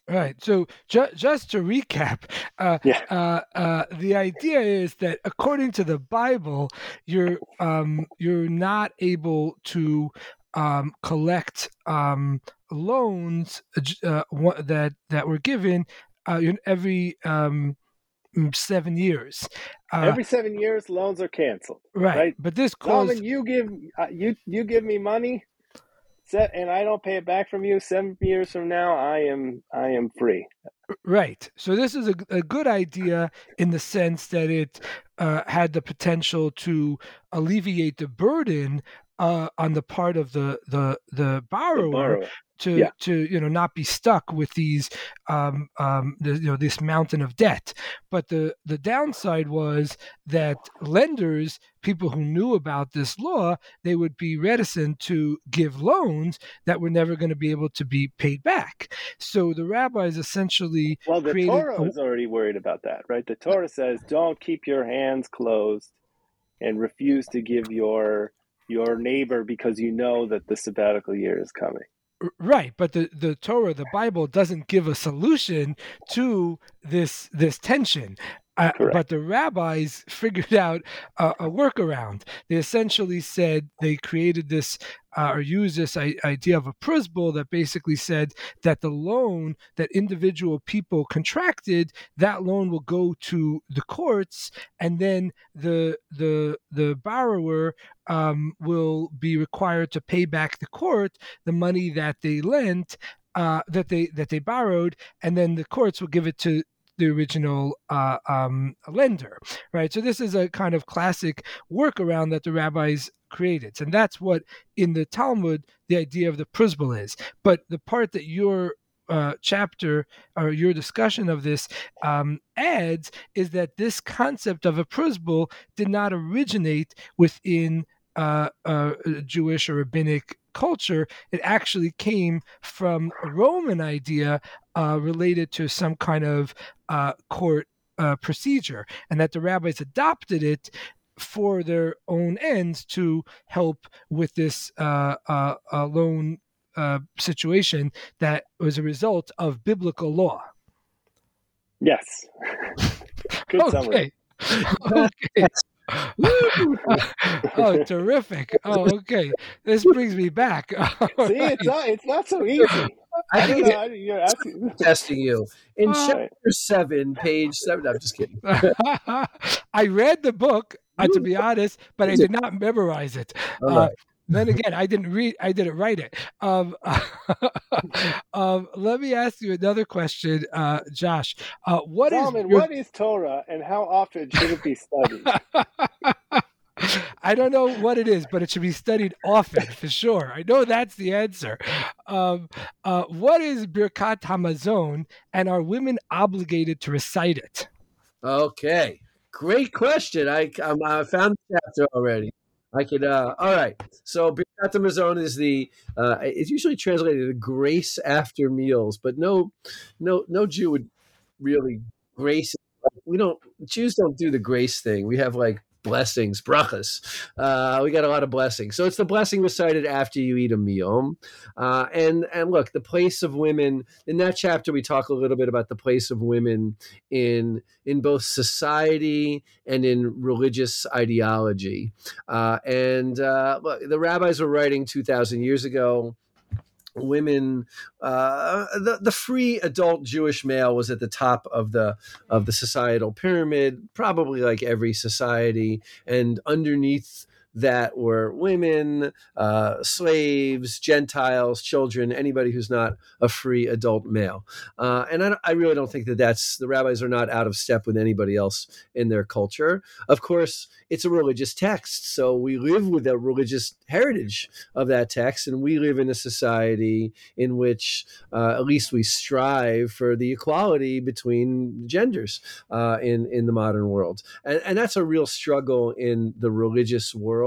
Right. So ju- just to recap, uh, yeah. uh, uh, the idea is that according to the Bible, you're um, you're not able to um, collect um, loans uh, that that were given uh, every um, seven years. Uh, every seven years, loans are canceled. Right, right? but this caused... you give uh, you you give me money, set, and I don't pay it back from you. Seven years from now, I am I am free. Right. So this is a, a good idea in the sense that it uh, had the potential to alleviate the burden uh, on the part of the the the borrower, the borrower. To Yeah. to you know not be stuck with these um, um, the, you know this mountain of debt. But the the downside was that lenders, people who knew about this law, they would be reticent to give loans that were never going to be able to be paid back. So the rabbis essentially Well, the Torah a- was already worried about that, right? The Torah says, "Don't keep your hands closed and refuse to give your your neighbor because you know that the sabbatical year is coming." Right, but the, the Torah, the Bible, doesn't give a solution to this this tension. Uh, but the rabbis figured out a, a workaround. They essentially said they created this uh, or used this I- idea of a pruzbul that basically said that the loan that individual people contracted, that loan will go to the courts, and then the the the borrower um, will be required to pay back the court the money that they lent uh, that they that they borrowed, and then the courts will give it to the original uh, um, lender, right? So this is a kind of classic workaround that the rabbis created, and that's what in the Talmud the idea of the pruzbul is. But the part that your uh, chapter or your discussion of this um, adds is that this concept of a pruzbul did not originate within uh, uh, Jewish or rabbinic culture. It actually came from a Roman idea uh, related to some kind of uh, court uh, procedure, and that the rabbis adopted it for their own ends to help with this uh, uh, uh, loan uh, situation that was a result of biblical law. Yes. Good summary. Okay. okay. oh, terrific! Oh, okay. This brings me back. All See, right. it's not it's not so easy. I I think don't it's know. I- You're asking. testing you. In Oh. chapter seven, page seven. No, I'm just kidding. I read the book, uh, to be honest, but I did not memorize it. Uh, right. Then again, I didn't read. I didn't write it. Um, um, let me ask you another question, uh, Josh. Uh, what is Solomon, your- what is Torah and how often should it be studied? I don't know what it is, but it should be studied often for sure. I know that's the answer. Um, uh, what is Birkat Hamazon, and are women obligated to recite it? Okay, great question. I um, I found the chapter already. I could. Uh, all right. So Birkat Hamazon is the. Uh, it's usually translated to grace after meals, but no, no, no Jew would really grace. We don't. Jews don't do the grace thing. We have like blessings, brachas. Uh, we got a lot of blessings. So it's the blessing recited after you eat a meal. Uh, and and look, the place of women in that chapter, we talk a little bit about the place of women in in both society and in religious ideology. Uh, and uh, look, the rabbis were writing two thousand years ago. Women, uh, the the free adult Jewish male was at the top of the of the societal pyramid, probably like every society, and underneath that were women, uh, slaves, Gentiles, children, anybody who's not a free adult male. Uh, and I, I really don't think that that's the rabbis are not out of step with anybody else in their culture. Of course, it's a religious text, so we live with the religious heritage of that text, and we live in a society in which uh, at least we strive for the equality between genders uh, in in the modern world, and and that's a real struggle in the religious world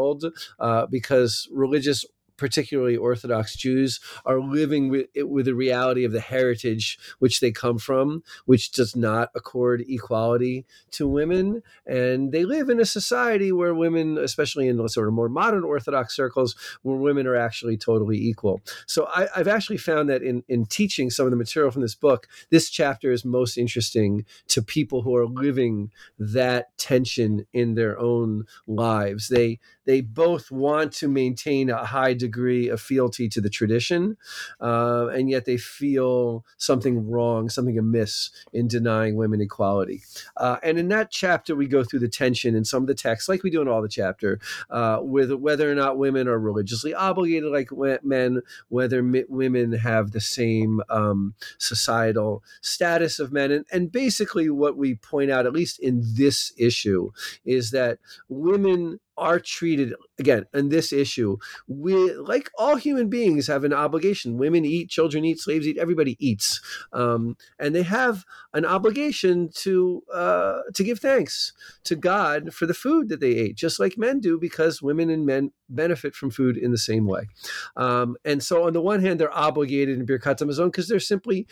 uh, because religious particularly Orthodox Jews, are living with, with the reality of the heritage which they come from, which does not accord equality to women. And they live in a society where women, especially in sort of more modern Orthodox circles, where women are actually totally equal. So I, I've actually found that in, in teaching some of the material from this book, this chapter is most interesting to people who are living that tension in their own lives. They they both want to maintain a high degree of fealty to the tradition, uh, and yet they feel something wrong, something amiss in denying women equality. Uh, and in that chapter, we go through the tension in some of the texts, like we do in all the chapter, uh, with whether or not women are religiously obligated like men, whether women have the same um, societal status of men, and, and basically what we point out, at least in this issue, is that women are treated again in this issue we like all human beings have an obligation. Women eat children eat slaves eat everybody eats. Um, and they have an obligation to uh, to give thanks to god for the food that they ate just like men do because women and men benefit from food in the same way. Um, and so on the one hand they're obligated in birkat hamazon because they're simply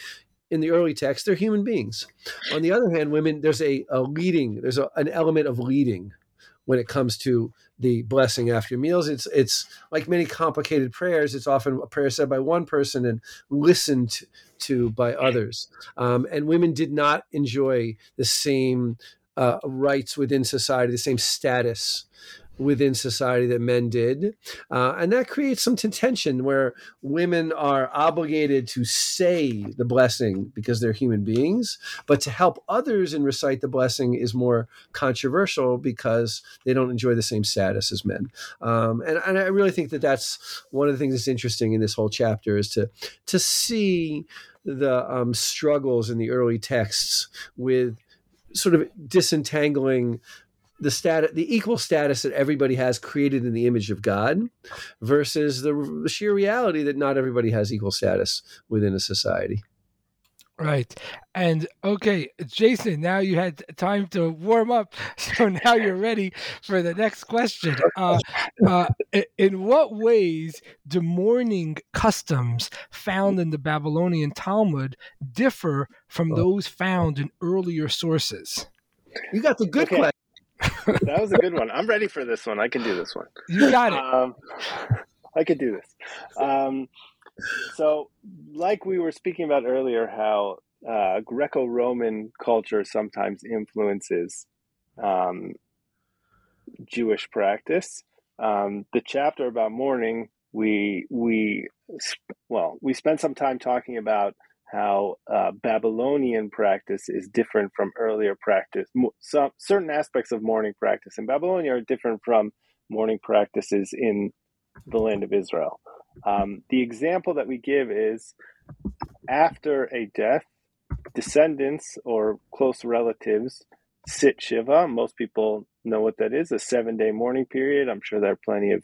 in the early text they're human beings. On the other hand women there's a, a leading there's a, an element of leading when it comes to the blessing after meals. It's it's like many complicated prayers. It's often a prayer said by one person and listened to by others. Um, and women did not enjoy the same uh, rights within society, the same status within society that men did. Uh, and that creates some tension where women are obligated to say the blessing because they're human beings, but to help others and recite the blessing is more controversial because they don't enjoy the same status as men. Um, and, and I really think that that's one of the things that's interesting in this whole chapter is to, to see the um, struggles in the early texts with sort of disentangling the status the equal status that everybody has created in the image of god versus the sheer reality that not everybody has equal status within a society Right. And okay, Jason, now you had time to warm up. So now you're ready for the next question. Uh, uh, in what ways do mourning customs found in the Babylonian Talmud differ from those found in earlier sources? You got the good okay. question that was a good one. I'm ready for this one. I can do this one. You got it. Um, I could do this. Um, so, like we were speaking about earlier, how uh, Greco-Roman culture sometimes influences um, Jewish practice. Um, the chapter about mourning, we we well, we spent some time talking about how uh, Babylonian practice is different from earlier practice. Some certain aspects of mourning practice in Babylonia are different from mourning practices in the land of Israel. Um, the example that we give is after a death, descendants or close relatives sit shiva. Most people know what that is—a seven-day mourning period. I'm sure there are plenty of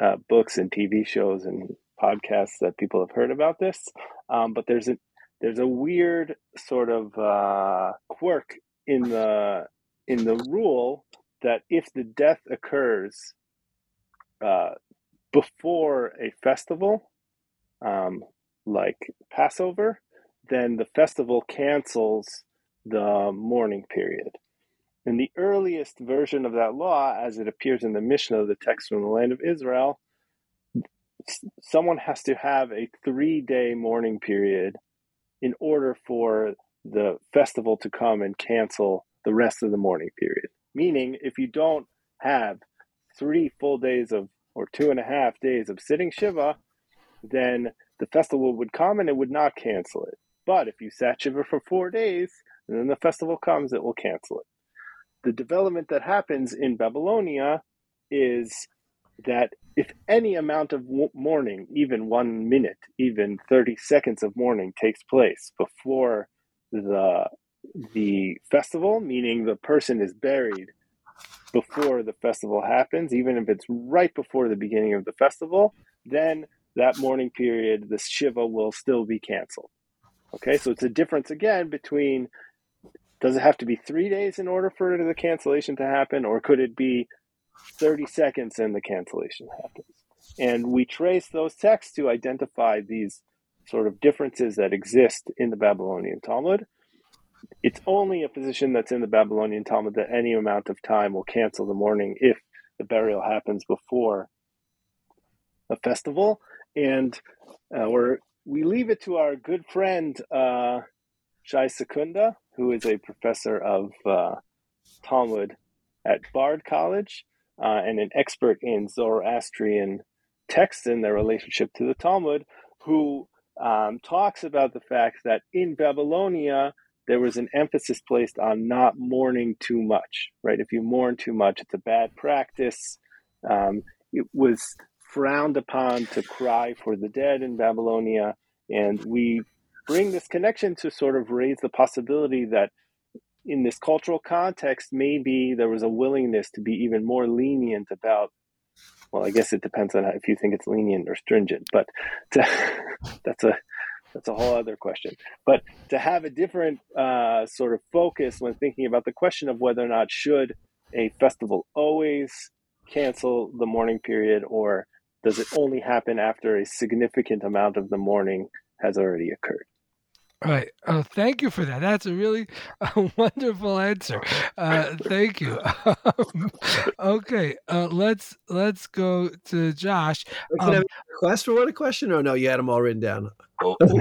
uh, books and TV shows and podcasts that people have heard about this. Um, but there's a there's a weird sort of uh, quirk in the in the rule that if the death occurs uh, before a festival, um, like Passover, then the festival cancels the mourning period. And the earliest version of that law, as it appears in the Mishnah, the text from the land of Israel, someone has to have a three day mourning period in order for the festival to come and cancel the rest of the mourning period. Meaning, if you don't have three full days of, or two and a half days of sitting Shiva, then the festival would come and it would not cancel it. But if you sat Shiva for four days, and then the festival comes, it will cancel it. The development that happens in Babylonia is that if any amount of mourning, even one minute, even 30 seconds of mourning takes place before the the festival, meaning the person is buried before the festival happens, even if it's right before the beginning of the festival, then that mourning period, the Shiva will still be canceled. Okay, so it's a difference again between does it have to be three days in order for the cancellation to happen, or could it be 30 seconds and the cancellation happens. And we trace those texts to identify these sort of differences that exist in the Babylonian Talmud. It's only a position that's in the Babylonian Talmud that any amount of time will cancel the mourning if the burial happens before a festival. And uh, we're, we leave it to our good friend uh, Shai Secunda, who is a professor of uh, Talmud at Bard College uh, and an expert in Zoroastrian texts and their relationship to the Talmud, who um, talks about the fact that in Babylonia, there was an emphasis placed on not mourning too much, right? If you mourn too much, it's a bad practice. Um, it was frowned upon to cry for the dead in Babylonia. And we bring this connection to sort of raise the possibility that in this cultural context, maybe there was a willingness to be even more lenient about. Well, I guess it depends on if you think it's lenient or stringent, but to, that's a that's a whole other question. But to have a different uh, sort of focus when thinking about the question of whether or not should a festival always cancel the mourning period, or does it only happen after a significant amount of the mourning has already occurred? All right. Oh, thank you for that. That's a really uh, wonderful answer. Uh, thank you. Um, okay, uh, let's let's go to Josh. Can um, I have request for what a question? Or no, you had them all written down.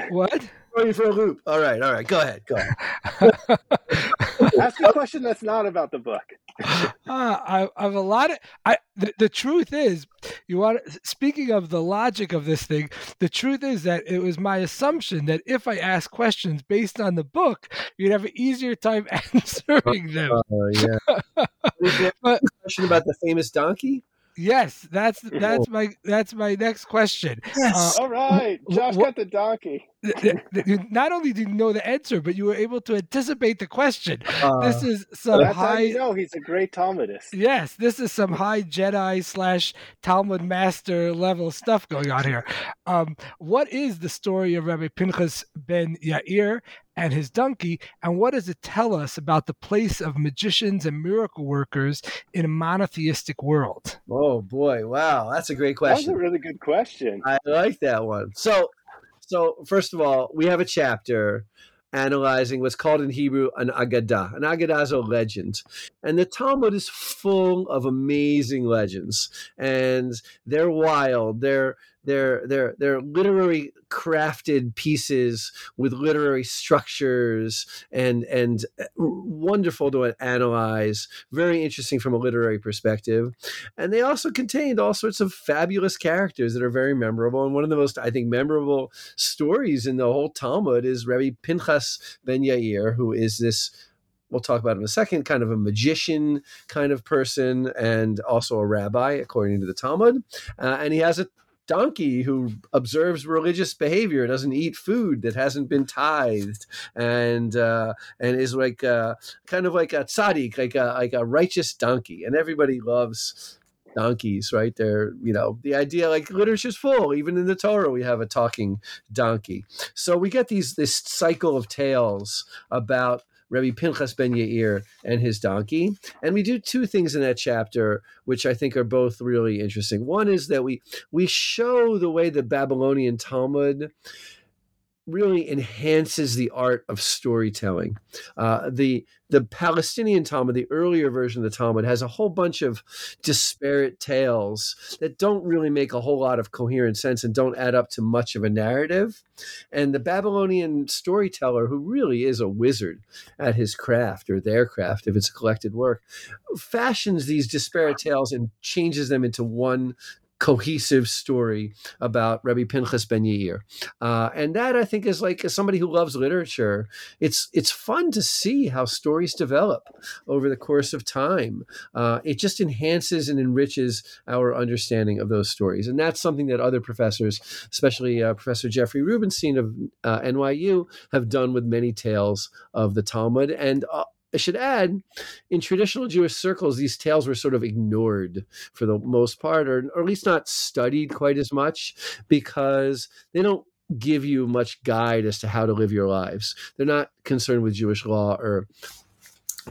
what? you for a loop. All right, all right. Go ahead. Go ahead. Ask a question that's not about the book. uh, I, I've a lot of. I the, the truth is, you want. Speaking of the logic of this thing, the truth is that it was my assumption that if I ask questions based on the book, you'd have an easier time answering them. Uh, yeah. but, question about the famous donkey. Yes, that's that's my that's my next question. Yes. Uh, All right, Josh got the donkey. Not only did you know the answer, but you were able to anticipate the question. Uh, this is some that's high. How you know he's a great Talmudist. Yes, this is some high Jedi slash Talmud master level stuff going on here. Um, what is the story of Rabbi Pinchas ben Yair and his donkey, and what does it tell us about the place of magicians and miracle workers in a monotheistic world? Oh boy, wow, that's a great question. That's a really good question. I like that one. So, so first of all, we have a chapter analyzing what's called in Hebrew an Agadah. An Agadah is a legend. And the Talmud is full of amazing legends. And they're wild. They're they're they're they're literary crafted pieces with literary structures and and uh, wonderful to analyze very interesting from a literary perspective and they also contained all sorts of fabulous characters that are very memorable and one of the most i think memorable stories in the whole talmud is rabbi pinchas ben yair who is this we'll talk about in a second, kind of a magician kind of person and also a rabbi, according to the Talmud. Uh, and he has a donkey who observes religious behavior, doesn't eat food that hasn't been tithed, and uh, and is like uh, kind of like a tzaddik, like a like a righteous donkey, and everybody loves donkeys, right? They're, you know, the idea like literature's full. Even in the Torah, we have a talking donkey. So we get these this cycle of tales about Rabbi Pinchas ben Yair and his donkey. And we do two things in that chapter, which I think are both really interesting. One is that we we show the way the Babylonian Talmud really enhances the art of storytelling. Uh, the the Palestinian Talmud, the earlier version of the Talmud, has a whole bunch of disparate tales that don't really make a whole lot of coherent sense and don't add up to much of a narrative. And the Babylonian storyteller, who really is a wizard at his craft or their craft, if it's a collected work, fashions these disparate tales and changes them into one cohesive story about Rabbi Pinchas ben Yair, uh, and that I think is like as somebody who loves literature, it's it's fun to see how stories develop over the course of time. Uh, it just enhances and enriches our understanding of those stories, and that's something that other professors, especially uh, Professor Jeffrey Rubenstein of uh, NYU, have done with many tales of the Talmud, and uh, I should add, in traditional Jewish circles, these tales were sort of ignored for the most part, or, or at least not studied quite as much because they don't give you much guide as to how to live your lives. They're not concerned with Jewish law or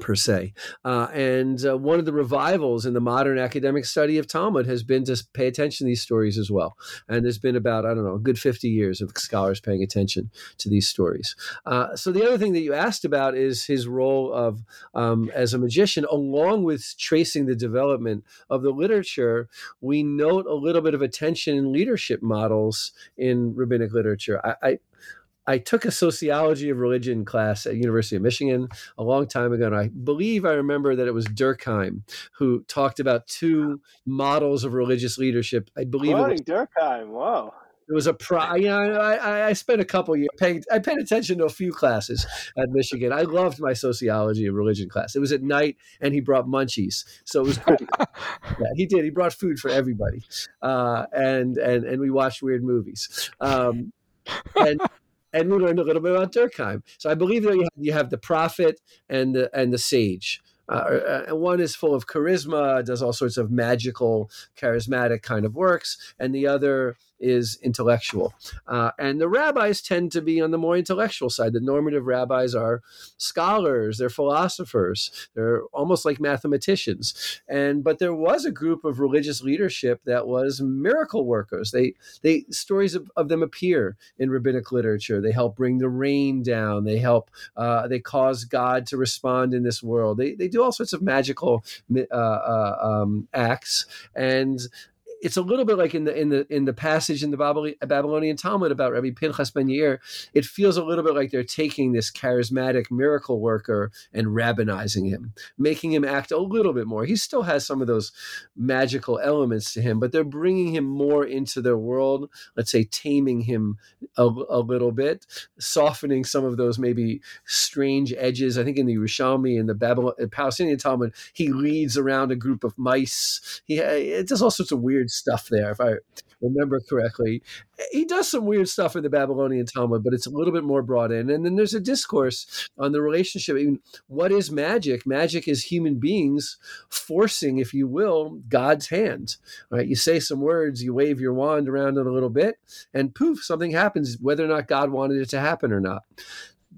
per se. Uh, and uh, one of the revivals in the modern academic study of Talmud has been to pay attention to these stories as well. And there's been about, I don't know, a good 50 years of scholars paying attention to these stories. Uh, so the other thing that you asked about is his role of um, as a magician, along with tracing the development of the literature, we note a little bit of attention in leadership models in rabbinic literature. I, I I took a sociology of religion class at University of Michigan a long time ago, and I believe I remember that it was Durkheim who talked about two models of religious leadership. I believe Quoting it was Durkheim. Wow. It was a pro. You know, I, I spent a couple years paying. I paid attention to a few classes at Michigan. I loved my sociology of religion class. It was at night, and he brought munchies, so it was great. yeah, he did. He brought food for everybody, uh, and and and we watched weird movies. Um, and and we learned a little bit about Durkheim. So I believe that you have, you have the prophet and the and the sage. Uh, uh, one is full of charisma, does all sorts of magical, charismatic kind of works, and the other is intellectual. Uh, and the rabbis tend to be on the more intellectual side. The normative rabbis are scholars, they're philosophers, they're almost like mathematicians. And but there was a group of religious leadership that was miracle workers. They they stories of, of them appear in rabbinic literature. They help bring the rain down. They help uh, they cause God to respond in this world. They they do all sorts of magical uh, uh um, acts and it's a little bit like in the in the in the passage in the Babylonian Talmud about Rabbi Pinchas ben Yair. It feels a little bit like they're taking this charismatic miracle worker and rabbinizing him, making him act a little bit more. He still has some of those magical elements to him, but they're bringing him more into their world. Let's say taming him a, a little bit, softening some of those maybe strange edges. I think in the Yerushalmi and the Babylon, Palestinian Talmud, he leads around a group of mice. He it does all sorts of weird stuff there, if I remember correctly. He does some weird stuff in the Babylonian Talmud, but it's a little bit more brought in. And then there's a discourse on the relationship. Mean, what is magic? Magic is human beings forcing, if you will, God's hand. Right? You say some words, you wave your wand around it a little bit, and poof, something happens, whether or not God wanted it to happen or not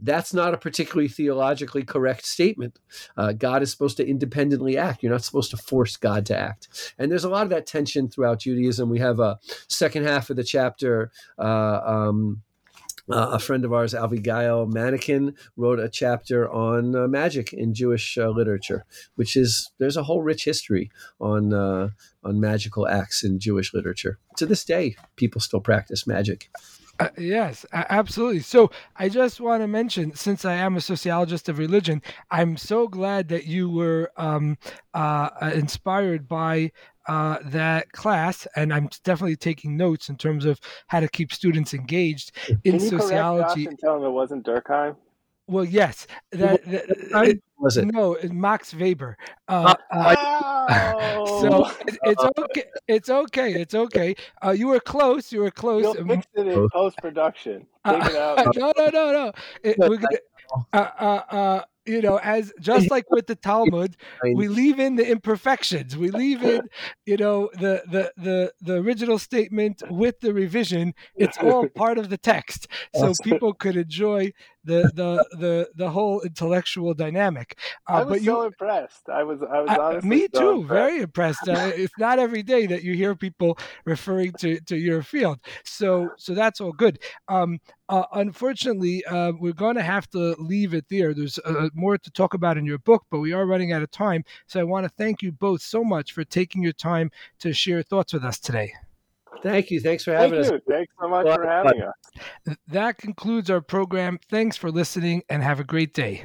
that's not a particularly theologically correct statement. Uh, God is supposed to independently act. You're not supposed to force God to act. And there's a lot of that tension throughout Judaism. We have a second half of the chapter. Uh, um, uh, a friend of ours, Avigail Manekin, wrote a chapter on uh, magic in Jewish uh, literature, which is there's a whole rich history on uh, on magical acts in Jewish literature. To this day, people still practice magic. Uh, yes, absolutely. So I just want to mention, since I am a sociologist of religion, I'm so glad that you were um, uh, uh inspired by uh, that class, and I'm definitely taking notes in terms of how to keep students engaged in Can you sociology. Josh and tell them it wasn't Durkheim. Well, yes, that, that was it? No, Max Weber. Uh, uh, so it, it's okay. It's okay. It's okay. Uh, you were close. You were close. You'll fix it in post production. Take it out. no, no, no, no. It, we're gonna, uh, uh, uh, you know, as just like with the Talmud, we leave in the imperfections. We leave in, you know, the the the the original statement with the revision. It's all part of the text, so people could enjoy the the the the whole intellectual dynamic. Uh, I was but you, so impressed. I was I was honestly me so too, impressed. very impressed. Uh, it's not every day that you hear people referring to to your field, so so that's all good. Um, uh, unfortunately, uh, we're going to have to leave it there. There's uh, more to talk about in your book, but we are running out of time. So I want to thank you both so much for taking your time to share thoughts with us today. Thank you. Thanks for having Thank us. You. Thanks so much well, for having us. That concludes our program. Thanks for listening and have a great day.